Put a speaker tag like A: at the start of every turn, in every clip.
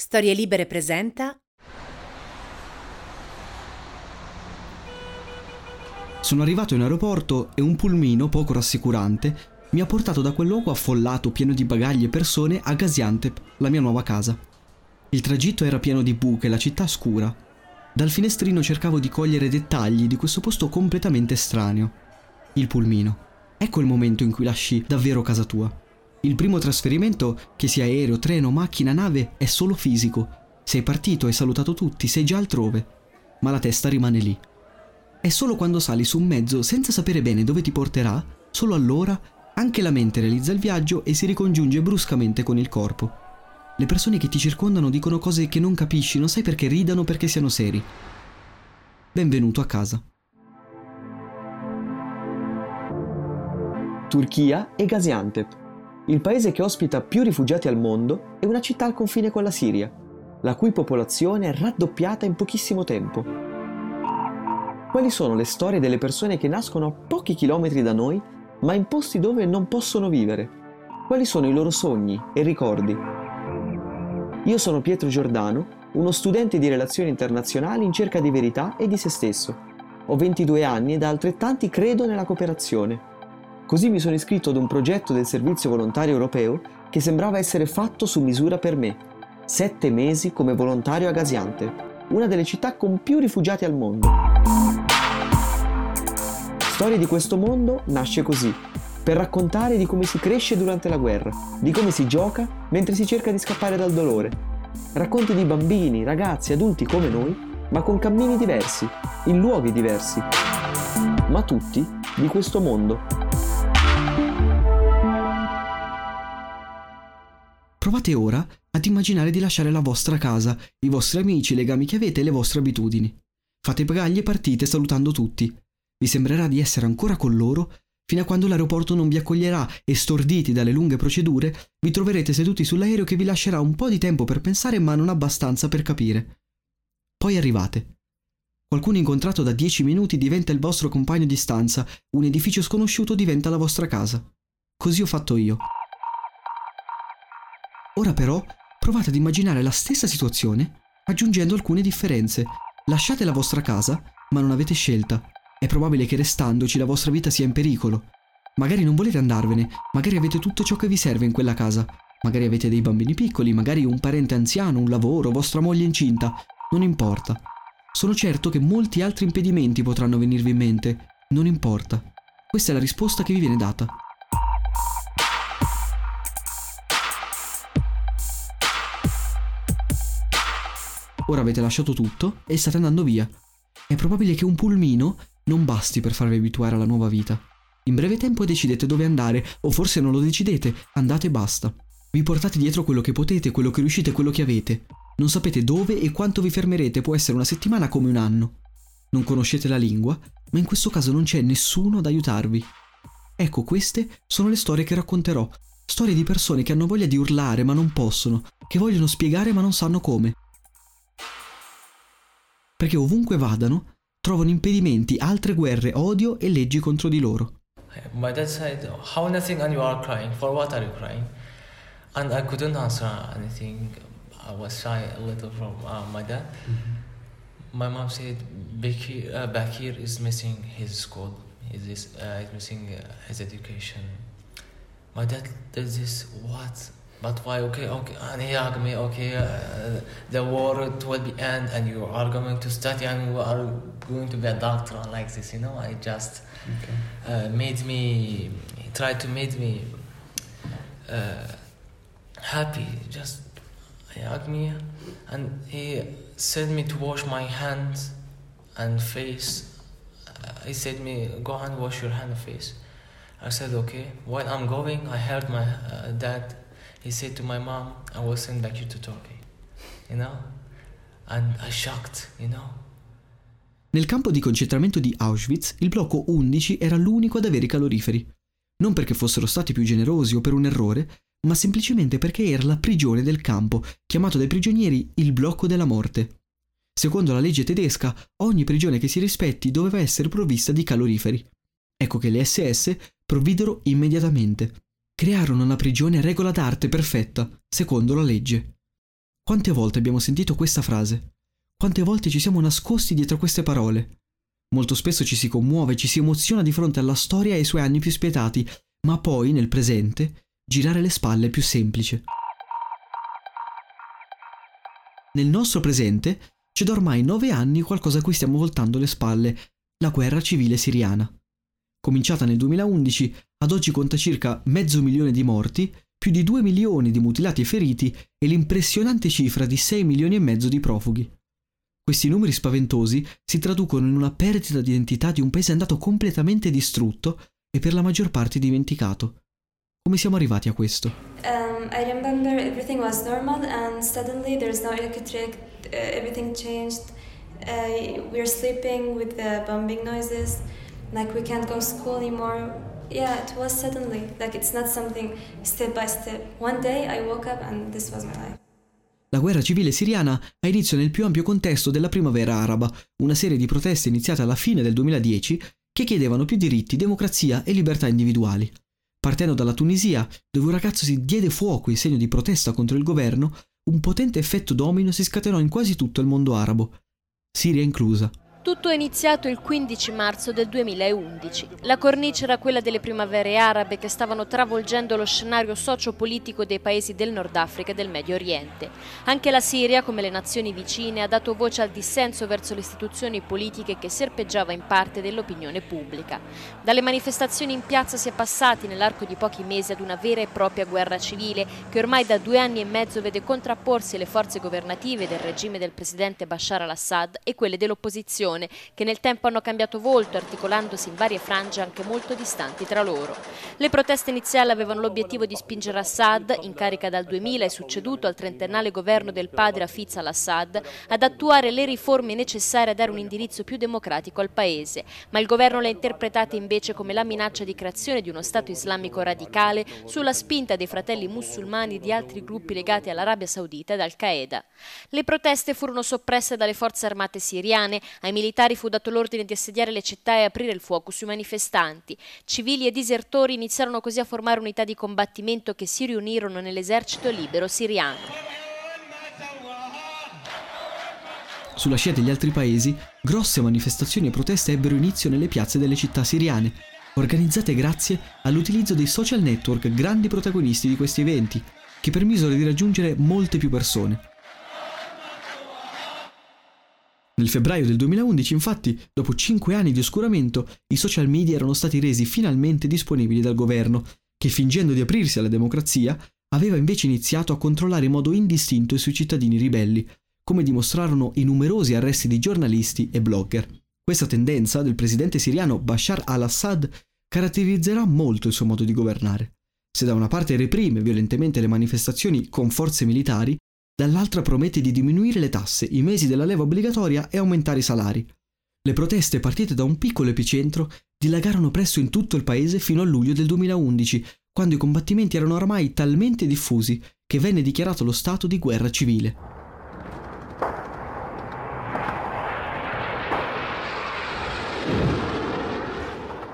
A: Storie Libere presenta
B: Sono arrivato in aeroporto e un pulmino poco rassicurante mi ha portato da quel luogo affollato pieno di bagagli e persone a Gaziantep, la mia nuova casa. Il tragitto era pieno di buche, la città scura. Dal finestrino cercavo di cogliere dettagli di questo posto completamente estraneo. Il pulmino. Ecco il momento in cui lasci davvero casa tua. Il primo trasferimento, che sia aereo, treno, macchina, nave, è solo fisico. Sei partito, hai salutato tutti, sei già altrove. Ma la testa rimane lì. È solo quando sali su un mezzo senza sapere bene dove ti porterà, solo allora anche la mente realizza il viaggio e si ricongiunge bruscamente con il corpo. Le persone che ti circondano dicono cose che non capisci, non sai perché ridano perché siano seri. Benvenuto a casa.
C: Turchia e Gaziantep il paese che ospita più rifugiati al mondo è una città al confine con la Siria, la cui popolazione è raddoppiata in pochissimo tempo. Quali sono le storie delle persone che nascono a pochi chilometri da noi, ma in posti dove non possono vivere? Quali sono i loro sogni e ricordi? Io sono Pietro Giordano, uno studente di relazioni internazionali in cerca di verità e di se stesso. Ho 22 anni e da altrettanti credo nella cooperazione Così mi sono iscritto ad un progetto del Servizio Volontario Europeo che sembrava essere fatto su misura per me. Sette mesi come volontario a Gaziantep, una delle città con più rifugiati al mondo. Storia di questo mondo nasce così, per raccontare di come si cresce durante la guerra, di come si gioca mentre si cerca di scappare dal dolore. Racconti di bambini, ragazzi, adulti come noi, ma con cammini diversi, in luoghi diversi, ma tutti di questo mondo.
B: Provate ora ad immaginare di lasciare la vostra casa, i vostri amici, i legami che avete e le vostre abitudini. Fate bagagli e partite salutando tutti. Vi sembrerà di essere ancora con loro fino a quando l'aeroporto non vi accoglierà e storditi dalle lunghe procedure vi troverete seduti sull'aereo che vi lascerà un po' di tempo per pensare ma non abbastanza per capire. Poi arrivate. Qualcuno incontrato da dieci minuti diventa il vostro compagno di stanza, un edificio sconosciuto diventa la vostra casa. Così ho fatto io. Ora però provate ad immaginare la stessa situazione aggiungendo alcune differenze. Lasciate la vostra casa, ma non avete scelta. È probabile che restandoci la vostra vita sia in pericolo. Magari non volete andarvene, magari avete tutto ciò che vi serve in quella casa. Magari avete dei bambini piccoli, magari un parente anziano, un lavoro, vostra moglie incinta. Non importa. Sono certo che molti altri impedimenti potranno venirvi in mente. Non importa. Questa è la risposta che vi viene data. Ora avete lasciato tutto e state andando via. È probabile che un pulmino non basti per farvi abituare alla nuova vita. In breve tempo decidete dove andare, o forse non lo decidete, andate e basta. Vi portate dietro quello che potete, quello che riuscite, quello che avete. Non sapete dove e quanto vi fermerete, può essere una settimana come un anno. Non conoscete la lingua, ma in questo caso non c'è nessuno ad aiutarvi. Ecco, queste sono le storie che racconterò. Storie di persone che hanno voglia di urlare ma non possono, che vogliono spiegare ma non sanno come perché ovunque vadano trovano impedimenti, altre guerre, odio e leggi contro di loro.
D: My dad said, "How nothing?" And you are crying. For what are you crying? And I couldn't answer anything. I was shy a little from uh, my dad. Mm-hmm. My mom said, Bakir, uh, Bakir is missing his school. He's, uh, missing uh, his education. My dad did this. What? But why? Okay, okay. And he asked me, okay, uh, the war will be end, and you are going to study, and you are going to be a doctor, like this. You know, I just okay. uh, made me try to make me uh, happy. Just he hugged me, and he said me to wash my hands and face. Uh, he said me go and wash your hand and face. I said okay. While I'm going, I heard my uh, dad he said to my mom, I will send back you to Turkey. You know? And I shocked, you know?
B: Nel campo di concentramento di Auschwitz, il blocco 11 era l'unico ad avere i caloriferi. Non perché fossero stati più generosi o per un errore, ma semplicemente perché era la prigione del campo, chiamato dai prigionieri il blocco della morte. Secondo la legge tedesca, ogni prigione che si rispetti doveva essere provvista di caloriferi. Ecco che le SS provvidero immediatamente crearono una prigione regola d'arte perfetta, secondo la legge. Quante volte abbiamo sentito questa frase? Quante volte ci siamo nascosti dietro queste parole? Molto spesso ci si commuove, ci si emoziona di fronte alla storia e ai suoi anni più spietati, ma poi, nel presente, girare le spalle è più semplice. Nel nostro presente c'è da ormai nove anni qualcosa a cui stiamo voltando le spalle, la guerra civile siriana. Cominciata nel 2011, ad oggi conta circa mezzo milione di morti, più di due milioni di mutilati e feriti e l'impressionante cifra di 6 milioni e mezzo di profughi. Questi numeri spaventosi si traducono in una perdita di identità di un paese andato completamente distrutto e per la maggior parte dimenticato. Come siamo arrivati a questo?
A: Um, I remember everything was normal and suddenly there's no electric, uh, everything changed. Uh, we're sleeping with the bombing noises, like we can't go school anymore. Yeah, it was suddenly, like it's not something step by step. One day I woke up and this was my life.
B: La guerra civile siriana ha inizio nel più ampio contesto della primavera araba, una serie di proteste iniziate alla fine del 2010 che chiedevano più diritti, democrazia e libertà individuali. Partendo dalla Tunisia, dove un ragazzo si diede fuoco in segno di protesta contro il governo, un potente effetto domino si scatenò in quasi tutto il mondo arabo, Siria inclusa.
E: Tutto è iniziato il 15 marzo del 2011. La cornice era quella delle primavere arabe che stavano travolgendo lo scenario sociopolitico dei paesi del Nord Africa e del Medio Oriente. Anche la Siria, come le nazioni vicine, ha dato voce al dissenso verso le istituzioni politiche che serpeggiava in parte dell'opinione pubblica. Dalle manifestazioni in piazza si è passati nell'arco di pochi mesi ad una vera e propria guerra civile che ormai da due anni e mezzo vede contrapporsi le forze governative del regime del presidente Bashar al-Assad e quelle dell'opposizione nazione, che nel tempo hanno cambiato volto, articolandosi in varie frange anche molto distanti tra loro. Le proteste iniziali avevano l'obiettivo di spingere Assad, in carica dal 2000 e succeduto al trentennale governo del padre Hafiz al-Assad, ad attuare le riforme necessarie a dare un indirizzo più democratico al paese, ma il governo le ha interpretate invece come la minaccia di creazione di uno Stato islamico radicale sulla spinta dei fratelli musulmani e di altri gruppi legati all'Arabia Saudita ed al-Qaeda. Le proteste furono soppresse dalle forze armate siriane, ai militari fu dato l'ordine di assediare le città e aprire il fuoco sui manifestanti. Civili e disertori iniziarono così a formare unità di combattimento che si riunirono nell'esercito libero siriano.
B: Sulla scia degli altri paesi, grosse manifestazioni e proteste ebbero inizio nelle piazze delle città siriane, organizzate grazie all'utilizzo dei social network grandi protagonisti di questi eventi, che permisero di raggiungere molte più persone. Nel febbraio del 2011, infatti, dopo cinque anni di oscuramento, i social media erano stati resi finalmente disponibili dal governo, che fingendo di aprirsi alla democrazia, aveva invece iniziato a controllare in modo indistinto i suoi cittadini ribelli, come dimostrarono i numerosi arresti di giornalisti e blogger. Questa tendenza del presidente siriano Bashar al-Assad caratterizzerà molto il suo modo di governare. Se da una parte reprime violentemente le manifestazioni con forze militari, dall'altra promette di diminuire le tasse, i mesi della leva obbligatoria e aumentare i salari. Le proteste partite da un piccolo epicentro dilagarono presto in tutto il paese fino a luglio del 2011, quando i combattimenti erano ormai talmente diffusi che venne dichiarato lo stato di guerra civile.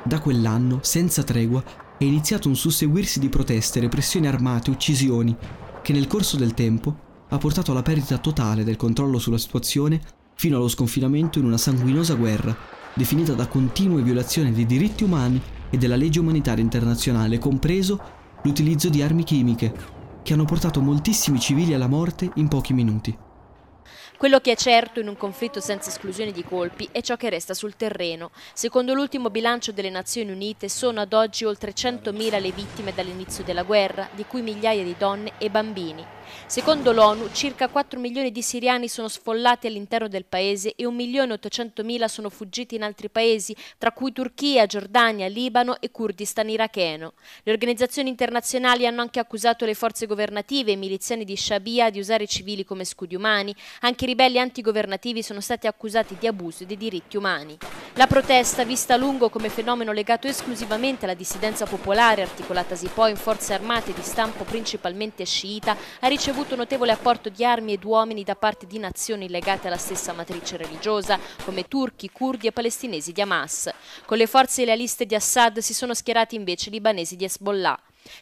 B: Da quell'anno, senza tregua, è iniziato un susseguirsi di proteste, repressioni armate, uccisioni, che nel corso del tempo ha portato alla perdita totale del controllo sulla situazione fino allo sconfinamento in una sanguinosa guerra, definita da continue violazioni dei diritti umani e della legge umanitaria internazionale, compreso l'utilizzo di armi chimiche, che hanno portato moltissimi civili alla morte in pochi minuti.
E: Quello che è certo in un conflitto senza esclusione di colpi è ciò che resta sul terreno. Secondo l'ultimo bilancio delle Nazioni Unite sono ad oggi oltre 100.000 le vittime dall'inizio della guerra, di cui migliaia di donne e bambini. Secondo l'ONU, circa 4 milioni di siriani sono sfollati all'interno del paese e 1.800.000 sono fuggiti in altri paesi, tra cui Turchia, Giordania, Libano e Kurdistan iracheno. Le organizzazioni internazionali hanno anche accusato le forze governative e i miliziani di Shabia di usare i civili come scudi umani. Anche ribelli antigovernativi sono stati accusati di abuso dei diritti umani. La protesta, vista a lungo come fenomeno legato esclusivamente alla dissidenza popolare, articolatasi poi in forze armate di stampo principalmente sciita, ha ricevuto notevole apporto di armi ed uomini da parte di nazioni legate alla stessa matrice religiosa, come turchi, curdi e palestinesi di Hamas. Con le forze lealiste di Assad si sono schierati invece libanesi di Hezbollah.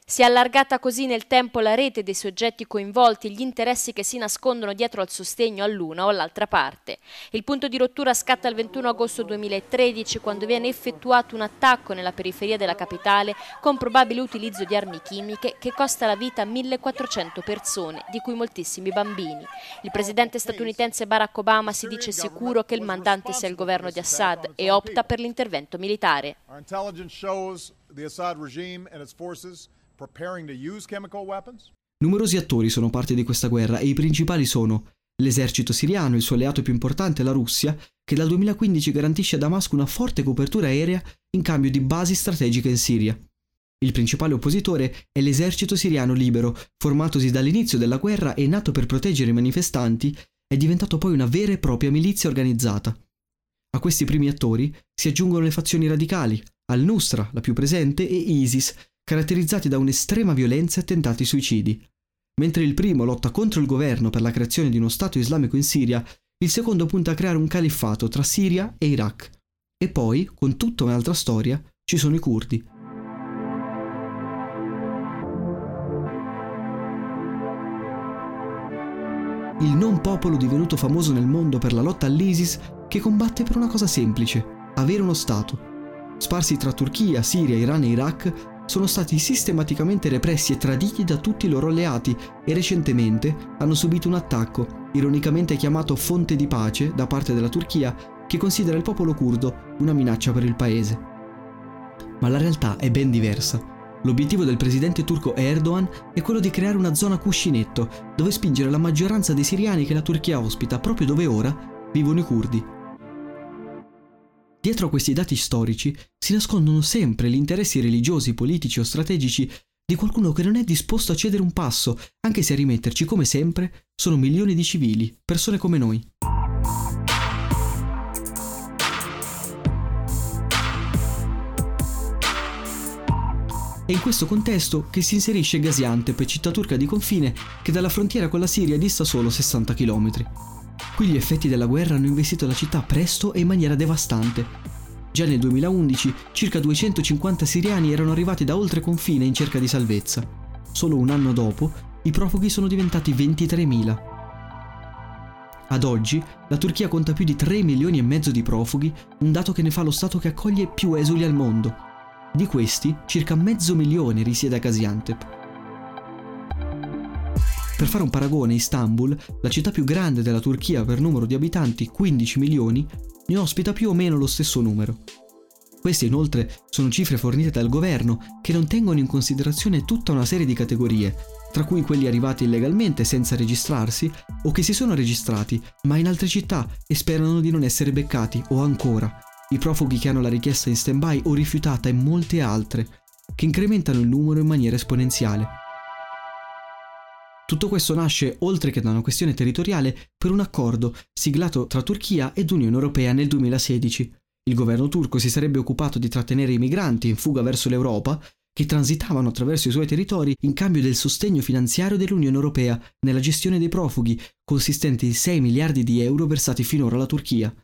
E: Si è allargata così nel tempo la rete dei soggetti coinvolti, gli interessi che si nascondono dietro al sostegno all'una o all'altra parte. Il punto di rottura scatta il 21 agosto 2013 quando viene effettuato un attacco nella periferia della capitale con probabile utilizzo di armi chimiche che costa la vita a 1400 persone, di cui moltissimi bambini. Il presidente statunitense Barack Obama si dice sicuro che il mandante sia il governo di Assad e opta per l'intervento militare.
B: Numerosi attori sono parte di questa guerra e i principali sono l'esercito siriano, il suo alleato più importante, la Russia, che dal 2015 garantisce a Damasco una forte copertura aerea in cambio di basi strategiche in Siria. Il principale oppositore è l'esercito siriano libero, formatosi dall'inizio della guerra e nato per proteggere i manifestanti, è diventato poi una vera e propria milizia organizzata. A questi primi attori si aggiungono le fazioni radicali, al-Nusra, la più presente, e ISIS, caratterizzati da un'estrema violenza e tentati suicidi. Mentre il primo lotta contro il governo per la creazione di uno Stato islamico in Siria, il secondo punta a creare un califfato tra Siria e Iraq. E poi, con tutta un'altra storia, ci sono i curdi. Il non popolo divenuto famoso nel mondo per la lotta all'ISIS che combatte per una cosa semplice, avere uno Stato. Sparsi tra Turchia, Siria, Iran e Iraq, sono stati sistematicamente repressi e traditi da tutti i loro alleati e recentemente hanno subito un attacco, ironicamente chiamato Fonte di Pace da parte della Turchia, che considera il popolo curdo una minaccia per il paese. Ma la realtà è ben diversa. L'obiettivo del presidente turco Erdogan è quello di creare una zona cuscinetto dove spingere la maggioranza dei siriani che la Turchia ospita proprio dove ora vivono i curdi. Dietro a questi dati storici si nascondono sempre gli interessi religiosi, politici o strategici di qualcuno che non è disposto a cedere un passo, anche se a rimetterci, come sempre, sono milioni di civili, persone come noi. È in questo contesto che si inserisce Gaziantep, città turca di confine che dalla frontiera con la Siria dista solo 60 km. Qui gli effetti della guerra hanno investito la città presto e in maniera devastante. Già nel 2011 circa 250 siriani erano arrivati da oltre confine in cerca di salvezza. Solo un anno dopo i profughi sono diventati 23.000. Ad oggi la Turchia conta più di 3 milioni e mezzo di profughi, un dato che ne fa lo Stato che accoglie più esuli al mondo. Di questi, circa mezzo milione risiede a Gaziantep. Per fare un paragone, Istanbul, la città più grande della Turchia per numero di abitanti, 15 milioni, ne ospita più o meno lo stesso numero. Queste inoltre sono cifre fornite dal governo che non tengono in considerazione tutta una serie di categorie, tra cui quelli arrivati illegalmente senza registrarsi o che si sono registrati ma in altre città e sperano di non essere beccati o ancora i profughi che hanno la richiesta in stand-by o rifiutata e molte altre, che incrementano il numero in maniera esponenziale. Tutto questo nasce, oltre che da una questione territoriale, per un accordo siglato tra Turchia ed Unione Europea nel 2016. Il governo turco si sarebbe occupato di trattenere i migranti in fuga verso l'Europa, che transitavano attraverso i suoi territori in cambio del sostegno finanziario dell'Unione Europea nella gestione dei profughi, consistente in 6 miliardi di euro versati finora alla Turchia.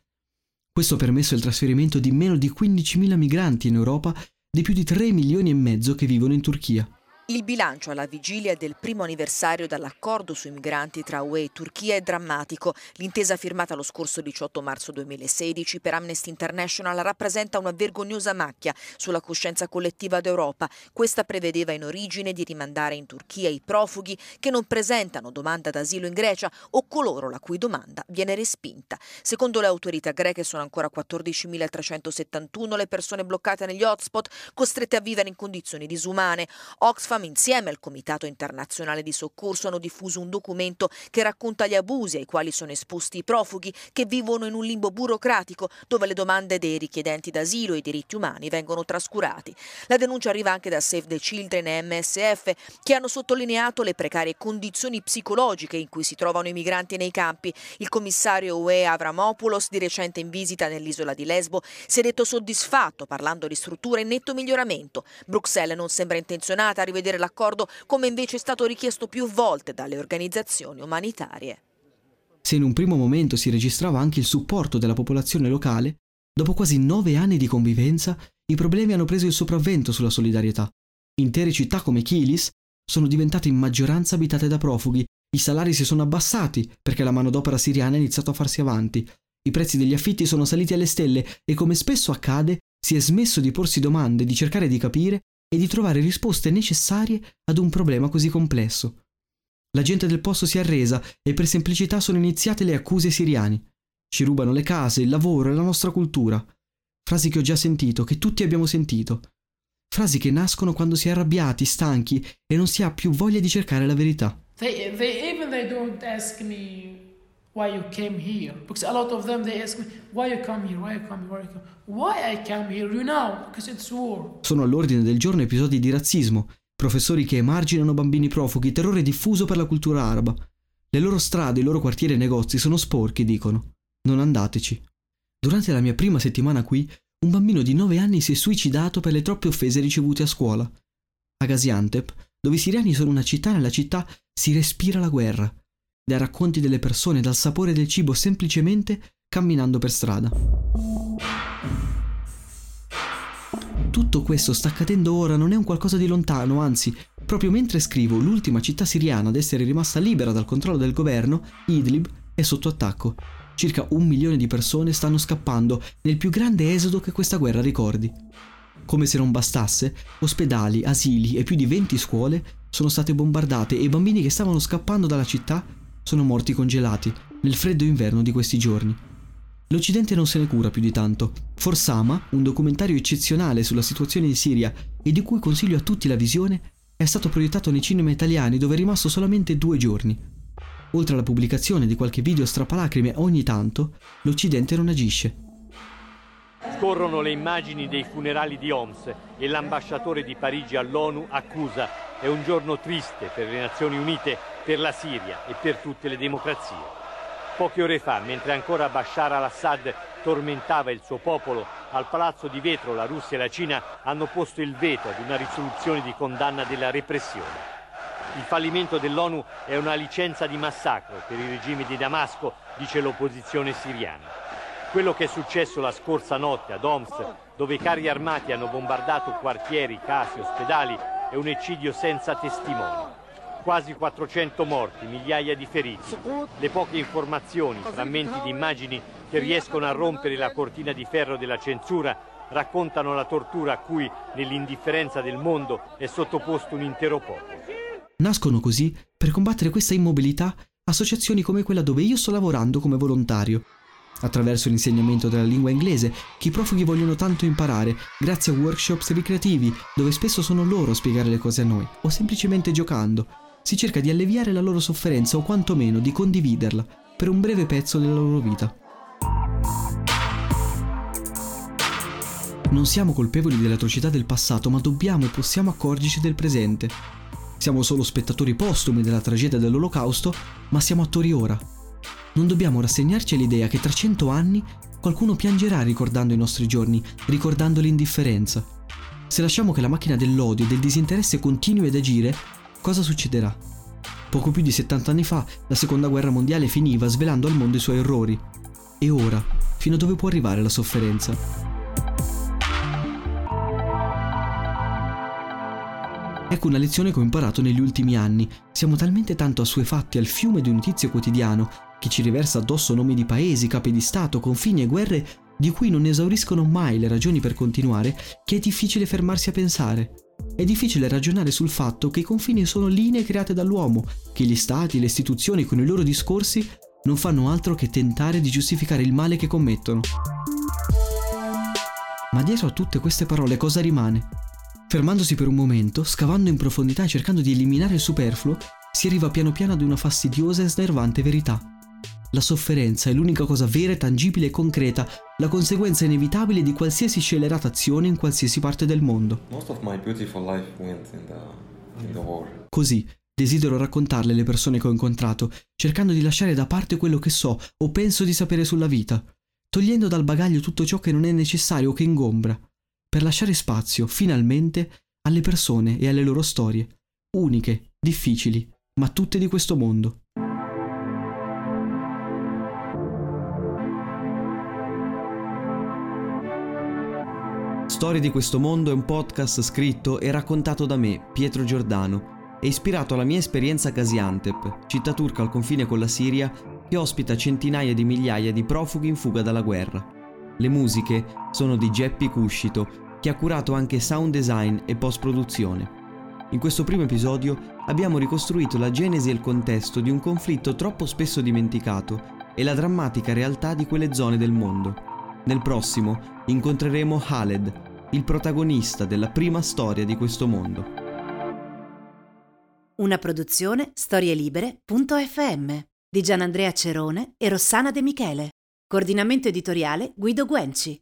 B: Questo ha permesso il trasferimento di meno di 15.000 migranti in Europa, di più di 3 milioni e mezzo che vivono in Turchia.
F: Il bilancio alla vigilia del primo anniversario dall'accordo sui migranti tra UE e Turchia è drammatico. L'intesa firmata lo scorso 18 marzo 2016 per Amnesty International rappresenta una vergognosa macchia sulla coscienza collettiva d'Europa. Questa prevedeva in origine di rimandare in Turchia i profughi che non presentano domanda d'asilo in Grecia o coloro la cui domanda viene respinta. Secondo le autorità greche sono ancora 14.371 le persone bloccate negli hotspot, costrette a vivere in condizioni disumane. Oxfam Oxfam insieme al Comitato internazionale di soccorso hanno diffuso un documento che racconta gli abusi ai quali sono esposti i profughi che vivono in un limbo burocratico dove le domande dei richiedenti d'asilo e i diritti umani vengono trascurati. La denuncia arriva anche da Save the Children e MSF che hanno sottolineato le precarie condizioni psicologiche in cui si trovano i migranti nei campi. Il commissario UE Avramopoulos, di recente in visita nell'isola di Lesbo, si è detto soddisfatto parlando di strutture in netto miglioramento. Bruxelles non sembra intenzionata a rivedere rivedere l'accordo come invece è stato richiesto più volte dalle organizzazioni umanitarie.
B: Se in un primo momento si registrava anche il supporto della popolazione locale, dopo quasi nove anni di convivenza i problemi hanno preso il sopravvento sulla solidarietà. Intere città come Kilis sono diventate in maggioranza abitate da profughi, i salari si sono abbassati perché la manodopera siriana ha iniziato a farsi avanti, i prezzi degli affitti sono saliti alle stelle e come spesso accade si è smesso di porsi domande, di cercare di capire e di trovare risposte necessarie ad un problema così complesso. La gente del posto si è arresa e per semplicità sono iniziate le accuse ai siriani. Ci rubano le case, il lavoro e la nostra cultura. Frasi che ho già sentito, che tutti abbiamo sentito. Frasi che nascono quando si è arrabbiati, stanchi e non si ha più voglia di cercare la verità.
G: They, they, even they don't ask me why you came here? Because a lot of them they ask me why you come here? Why you come here? Why you come why I come here? You know because it's war.
B: Sono all'ordine del giorno episodi di razzismo professori che emarginano bambini profughi terrore diffuso per la cultura araba. Le loro strade i loro quartieri e negozi sono sporchi dicono. Non andateci. Durante la mia prima settimana qui un bambino di 9 anni si è suicidato per le troppe offese ricevute a scuola. A Gaziantep dove i siriani sono una città nella città si respira la guerra dai racconti delle persone, dal sapore del cibo semplicemente camminando per strada. Tutto questo sta accadendo ora, non è un qualcosa di lontano, anzi, proprio mentre scrivo, l'ultima città siriana ad essere rimasta libera dal controllo del governo, Idlib, è sotto attacco. Circa un milione di persone stanno scappando nel più grande esodo che questa guerra ricordi. Come se non bastasse, ospedali, asili e più di 20 scuole sono state bombardate e i bambini che stavano scappando dalla città sono morti congelati nel freddo inverno di questi giorni. L'Occidente non se ne cura più di tanto. Forsama, un documentario eccezionale sulla situazione in Siria e di cui consiglio a tutti la visione, è stato proiettato nei cinema italiani dove è rimasto solamente due giorni. Oltre alla pubblicazione di qualche video strappalacrime ogni tanto, l'Occidente non agisce.
H: Scorrono le immagini dei funerali di Homs e l'ambasciatore di Parigi all'ONU accusa è un giorno triste per le Nazioni Unite, per la Siria e per tutte le democrazie. Poche ore fa, mentre ancora Bashar al-Assad tormentava il suo popolo, al Palazzo di Vetro la Russia e la Cina hanno posto il veto ad una risoluzione di condanna della repressione. Il fallimento dell'ONU è una licenza di massacro per il regime di Damasco, dice l'opposizione siriana. Quello che è successo la scorsa notte ad Homs, dove i carri armati hanno bombardato quartieri, case, ospedali, è un eccidio senza testimoni. Quasi 400 morti, migliaia di feriti. Le poche informazioni, frammenti di immagini che riescono a rompere la cortina di ferro della censura raccontano la tortura a cui, nell'indifferenza del mondo, è sottoposto un intero popolo.
B: Nascono così, per combattere questa immobilità, associazioni come quella dove io sto lavorando come volontario, attraverso l'insegnamento della lingua inglese che i profughi vogliono tanto imparare, grazie a workshops ricreativi dove spesso sono loro a spiegare le cose a noi, o semplicemente giocando. Si cerca di alleviare la loro sofferenza o quantomeno di condividerla per un breve pezzo della loro vita. Non siamo colpevoli delle atrocità del passato, ma dobbiamo e possiamo accorgerci del presente. Siamo solo spettatori postumi della tragedia dell'Olocausto, ma siamo attori ora, non dobbiamo rassegnarci all'idea che tra cento anni qualcuno piangerà ricordando i nostri giorni, ricordando l'indifferenza. Se lasciamo che la macchina dell'odio e del disinteresse continui ad agire, cosa succederà? Poco più di 70 anni fa, la seconda guerra mondiale finiva svelando al mondo i suoi errori. E ora, fino a dove può arrivare la sofferenza? Ecco una lezione che ho imparato negli ultimi anni. Siamo talmente tanto assuefatti al fiume di notizie quotidiano che ci riversa addosso nomi di paesi, capi di Stato, confini e guerre di cui non esauriscono mai le ragioni per continuare, che è difficile fermarsi a pensare. È difficile ragionare sul fatto che i confini sono linee create dall'uomo, che gli stati, le istituzioni con i loro discorsi non fanno altro che tentare di giustificare il male che commettono. Ma dietro a tutte queste parole cosa rimane? Fermandosi per un momento, scavando in profondità e cercando di eliminare il superfluo, si arriva piano piano ad una fastidiosa e snervante verità. La sofferenza è l'unica cosa vera, tangibile e concreta, la conseguenza inevitabile di qualsiasi scellerata azione in qualsiasi parte del mondo. Così, desidero raccontarle le persone che ho incontrato, cercando di lasciare da parte quello che so o penso di sapere sulla vita, togliendo dal bagaglio tutto ciò che non è necessario o che ingombra, per lasciare spazio, finalmente, alle persone e alle loro storie, uniche, difficili, ma tutte di questo mondo.
C: Storie di questo mondo è un podcast scritto e raccontato da me, Pietro Giordano, e ispirato alla mia esperienza a Gaziantep, città turca al confine con la Siria, che ospita centinaia di migliaia di profughi in fuga dalla guerra. Le musiche sono di Geppi Cuscito, che ha curato anche sound design e post-produzione. In questo primo episodio abbiamo ricostruito la genesi e il contesto di un conflitto troppo spesso dimenticato e la drammatica realtà di quelle zone del mondo. Nel prossimo incontreremo Khaled, il protagonista della prima storia di questo mondo.
I: Una produzione storielibere.fm di Gianandrea Cerone e Rossana De Michele. Coordinamento editoriale Guido Guenci.